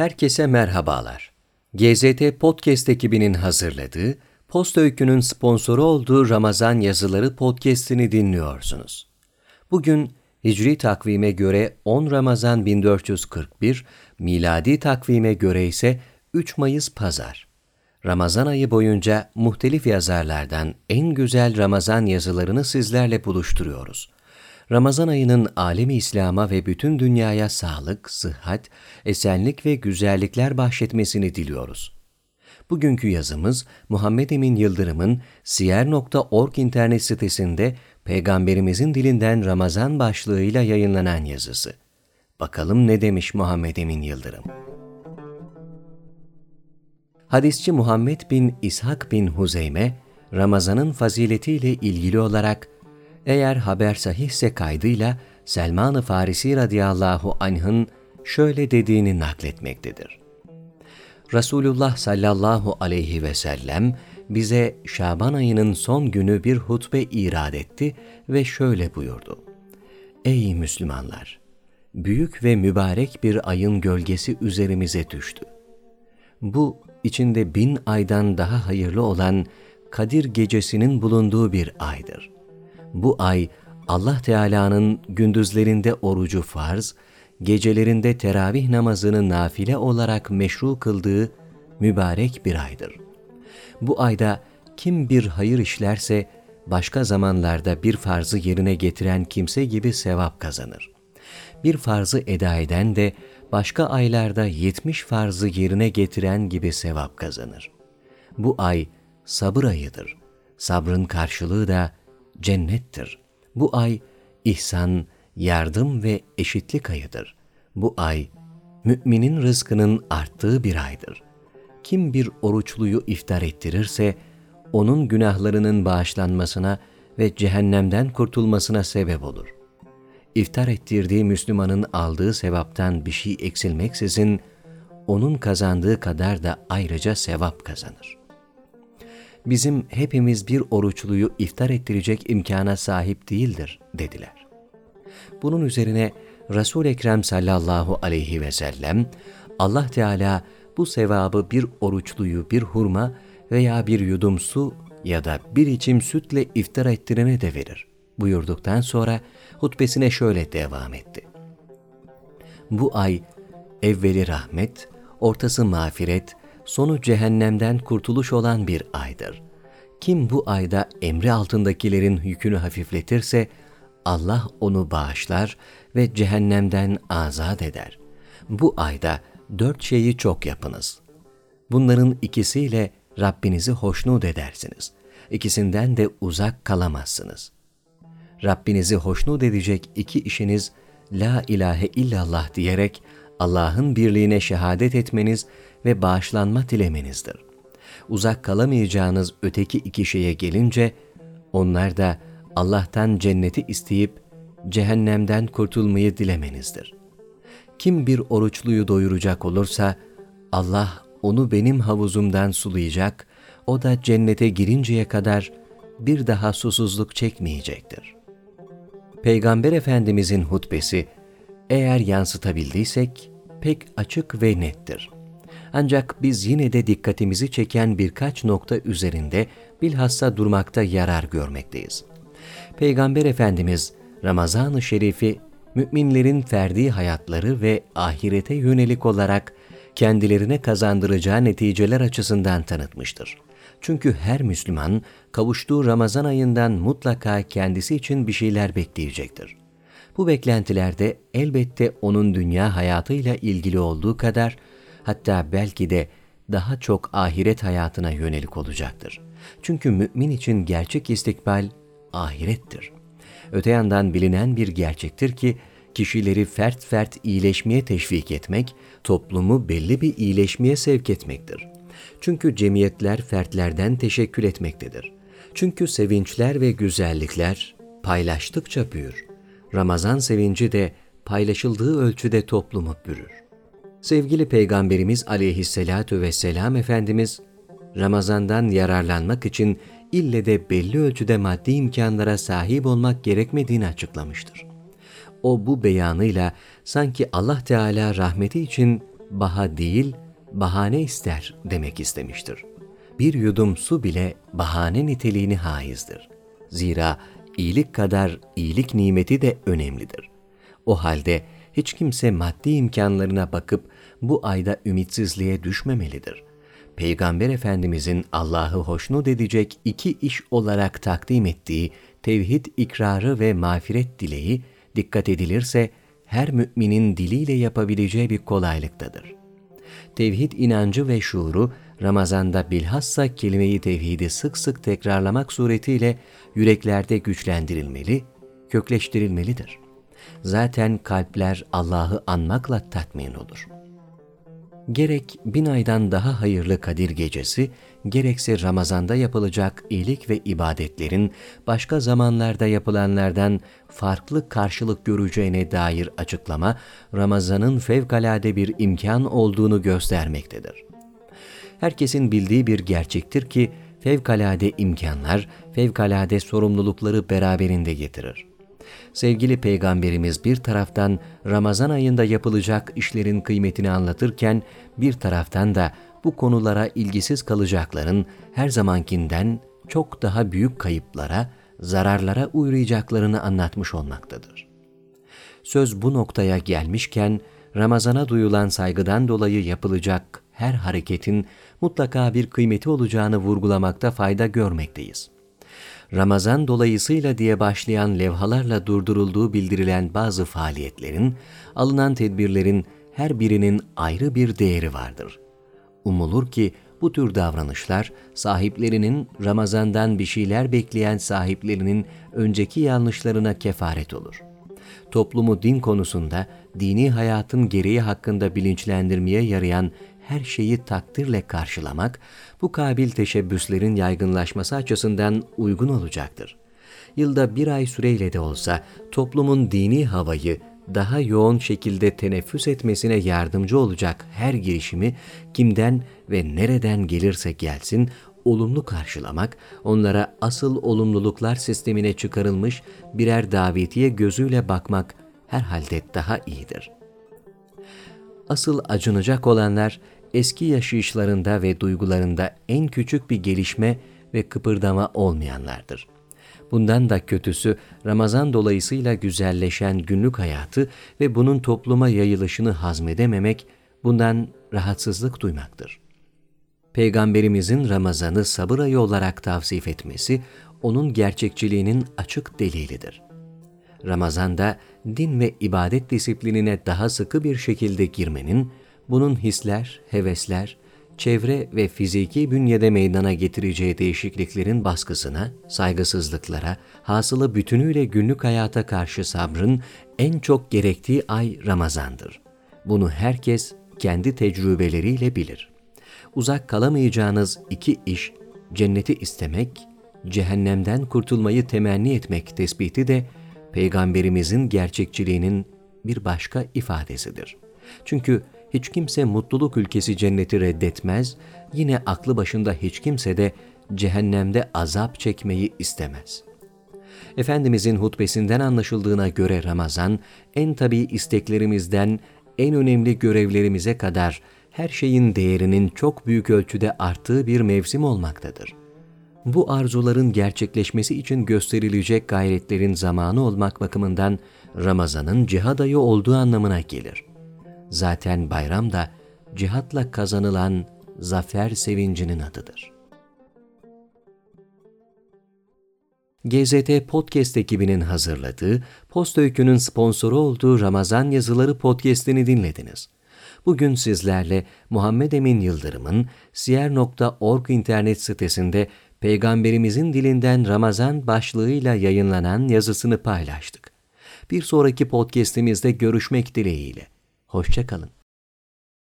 Herkese merhabalar. GZT Podcast ekibinin hazırladığı, Post Öykü'nün sponsoru olduğu Ramazan Yazıları podcast'ini dinliyorsunuz. Bugün Hicri takvime göre 10 Ramazan 1441, miladi takvime göre ise 3 Mayıs Pazar. Ramazan ayı boyunca muhtelif yazarlardan en güzel Ramazan yazılarını sizlerle buluşturuyoruz. Ramazan ayının alemi İslam'a ve bütün dünyaya sağlık, sıhhat, esenlik ve güzellikler bahşetmesini diliyoruz. Bugünkü yazımız Muhammed Emin Yıldırım'ın siyer.org internet sitesinde Peygamberimizin dilinden Ramazan başlığıyla yayınlanan yazısı. Bakalım ne demiş Muhammed Emin Yıldırım? Hadisçi Muhammed bin İshak bin Huzeyme, Ramazan'ın faziletiyle ilgili olarak eğer haber sahihse kaydıyla Selman-ı Farisi radıyallahu anh'ın şöyle dediğini nakletmektedir. Resulullah sallallahu aleyhi ve sellem bize Şaban ayının son günü bir hutbe irad etti ve şöyle buyurdu. Ey Müslümanlar! Büyük ve mübarek bir ayın gölgesi üzerimize düştü. Bu, içinde bin aydan daha hayırlı olan Kadir gecesinin bulunduğu bir aydır. Bu ay, Allah Teala'nın gündüzlerinde orucu farz, gecelerinde teravih namazını nafile olarak meşru kıldığı mübarek bir aydır. Bu ayda kim bir hayır işlerse, başka zamanlarda bir farzı yerine getiren kimse gibi sevap kazanır. Bir farzı eda eden de başka aylarda yetmiş farzı yerine getiren gibi sevap kazanır. Bu ay sabır ayıdır. Sabrın karşılığı da cennettir. Bu ay ihsan, yardım ve eşitlik ayıdır. Bu ay müminin rızkının arttığı bir aydır. Kim bir oruçluyu iftar ettirirse, onun günahlarının bağışlanmasına ve cehennemden kurtulmasına sebep olur. İftar ettirdiği Müslümanın aldığı sevaptan bir şey eksilmeksizin, onun kazandığı kadar da ayrıca sevap kazanır. Bizim hepimiz bir oruçluyu iftar ettirecek imkana sahip değildir, dediler. Bunun üzerine Resul Ekrem sallallahu aleyhi ve sellem Allah Teala bu sevabı bir oruçluyu bir hurma veya bir yudum su ya da bir içim sütle iftar ettirene de verir buyurduktan sonra hutbesine şöyle devam etti. Bu ay evveli rahmet, ortası mağfiret, sonu cehennemden kurtuluş olan bir aydır. Kim bu ayda emri altındakilerin yükünü hafifletirse, Allah onu bağışlar ve cehennemden azat eder. Bu ayda dört şeyi çok yapınız. Bunların ikisiyle Rabbinizi hoşnut edersiniz. İkisinden de uzak kalamazsınız. Rabbinizi hoşnut edecek iki işiniz, La ilahe illallah diyerek Allah'ın birliğine şehadet etmeniz ve bağışlanma dilemenizdir. Uzak kalamayacağınız öteki iki şeye gelince, onlar da Allah'tan cenneti isteyip cehennemden kurtulmayı dilemenizdir. Kim bir oruçluyu doyuracak olursa, Allah onu benim havuzumdan sulayacak, o da cennete girinceye kadar bir daha susuzluk çekmeyecektir. Peygamber Efendimizin hutbesi, eğer yansıtabildiysek, pek açık ve nettir. Ancak biz yine de dikkatimizi çeken birkaç nokta üzerinde bilhassa durmakta yarar görmekteyiz. Peygamber Efendimiz Ramazan-ı Şerif'i müminlerin ferdi hayatları ve ahirete yönelik olarak kendilerine kazandıracağı neticeler açısından tanıtmıştır. Çünkü her Müslüman kavuştuğu Ramazan ayından mutlaka kendisi için bir şeyler bekleyecektir. Bu beklentilerde elbette onun dünya hayatıyla ilgili olduğu kadar hatta belki de daha çok ahiret hayatına yönelik olacaktır. Çünkü mümin için gerçek istikbal ahirettir. Öte yandan bilinen bir gerçektir ki kişileri fert fert iyileşmeye teşvik etmek, toplumu belli bir iyileşmeye sevk etmektir. Çünkü cemiyetler fertlerden teşekkül etmektedir. Çünkü sevinçler ve güzellikler paylaştıkça büyür. Ramazan sevinci de paylaşıldığı ölçüde toplumu bürür. Sevgili Peygamberimiz aleyhissalatu vesselam Efendimiz, Ramazan'dan yararlanmak için ille de belli ölçüde maddi imkanlara sahip olmak gerekmediğini açıklamıştır. O bu beyanıyla sanki Allah Teala rahmeti için baha değil, bahane ister demek istemiştir. Bir yudum su bile bahane niteliğini haizdir. Zira iyilik kadar iyilik nimeti de önemlidir. O halde hiç kimse maddi imkanlarına bakıp bu ayda ümitsizliğe düşmemelidir. Peygamber Efendimizin Allah'ı hoşnut edecek iki iş olarak takdim ettiği tevhid ikrarı ve mağfiret dileği dikkat edilirse her müminin diliyle yapabileceği bir kolaylıktadır. Tevhid inancı ve şuuru Ramazan'da bilhassa kelime-i tevhidi sık sık tekrarlamak suretiyle yüreklerde güçlendirilmeli, kökleştirilmelidir. Zaten kalpler Allah'ı anmakla tatmin olur.'' gerek bin aydan daha hayırlı Kadir Gecesi, gerekse Ramazan'da yapılacak iyilik ve ibadetlerin başka zamanlarda yapılanlardan farklı karşılık göreceğine dair açıklama, Ramazan'ın fevkalade bir imkan olduğunu göstermektedir. Herkesin bildiği bir gerçektir ki, fevkalade imkanlar, fevkalade sorumlulukları beraberinde getirir sevgili peygamberimiz bir taraftan Ramazan ayında yapılacak işlerin kıymetini anlatırken bir taraftan da bu konulara ilgisiz kalacakların her zamankinden çok daha büyük kayıplara, zararlara uğrayacaklarını anlatmış olmaktadır. Söz bu noktaya gelmişken Ramazana duyulan saygıdan dolayı yapılacak her hareketin mutlaka bir kıymeti olacağını vurgulamakta fayda görmekteyiz. Ramazan dolayısıyla diye başlayan levhalarla durdurulduğu bildirilen bazı faaliyetlerin, alınan tedbirlerin her birinin ayrı bir değeri vardır. Umulur ki bu tür davranışlar sahiplerinin Ramazan'dan bir şeyler bekleyen sahiplerinin önceki yanlışlarına kefaret olur. Toplumu din konusunda dini hayatın gereği hakkında bilinçlendirmeye yarayan her şeyi takdirle karşılamak, bu kabil teşebbüslerin yaygınlaşması açısından uygun olacaktır. Yılda bir ay süreyle de olsa toplumun dini havayı daha yoğun şekilde teneffüs etmesine yardımcı olacak her girişimi kimden ve nereden gelirse gelsin olumlu karşılamak, onlara asıl olumluluklar sistemine çıkarılmış birer davetiye gözüyle bakmak herhalde daha iyidir. Asıl acınacak olanlar eski yaşayışlarında ve duygularında en küçük bir gelişme ve kıpırdama olmayanlardır. Bundan da kötüsü Ramazan dolayısıyla güzelleşen günlük hayatı ve bunun topluma yayılışını hazmedememek, bundan rahatsızlık duymaktır. Peygamberimizin Ramazan'ı sabır ayı olarak tavsif etmesi, onun gerçekçiliğinin açık delilidir. Ramazan'da din ve ibadet disiplinine daha sıkı bir şekilde girmenin, bunun hisler, hevesler, çevre ve fiziki bünyede meydana getireceği değişikliklerin baskısına, saygısızlıklara, hasılı bütünüyle günlük hayata karşı sabrın en çok gerektiği ay Ramazan'dır. Bunu herkes kendi tecrübeleriyle bilir. Uzak kalamayacağınız iki iş, cenneti istemek, cehennemden kurtulmayı temenni etmek tespiti de Peygamberimizin gerçekçiliğinin bir başka ifadesidir. Çünkü hiç kimse mutluluk ülkesi cenneti reddetmez, yine aklı başında hiç kimse de cehennemde azap çekmeyi istemez. Efendimizin hutbesinden anlaşıldığına göre Ramazan, en tabi isteklerimizden en önemli görevlerimize kadar her şeyin değerinin çok büyük ölçüde arttığı bir mevsim olmaktadır. Bu arzuların gerçekleşmesi için gösterilecek gayretlerin zamanı olmak bakımından Ramazan'ın cihad ayı olduğu anlamına gelir. Zaten bayram da cihatla kazanılan zafer sevincinin adıdır. GZT Podcast ekibinin hazırladığı, Post Öykü'nün sponsoru olduğu Ramazan Yazıları Podcast'ini dinlediniz. Bugün sizlerle Muhammed Emin Yıldırım'ın siyer.org internet sitesinde Peygamberimizin dilinden Ramazan başlığıyla yayınlanan yazısını paylaştık. Bir sonraki podcast'imizde görüşmek dileğiyle. Hoşçakalın.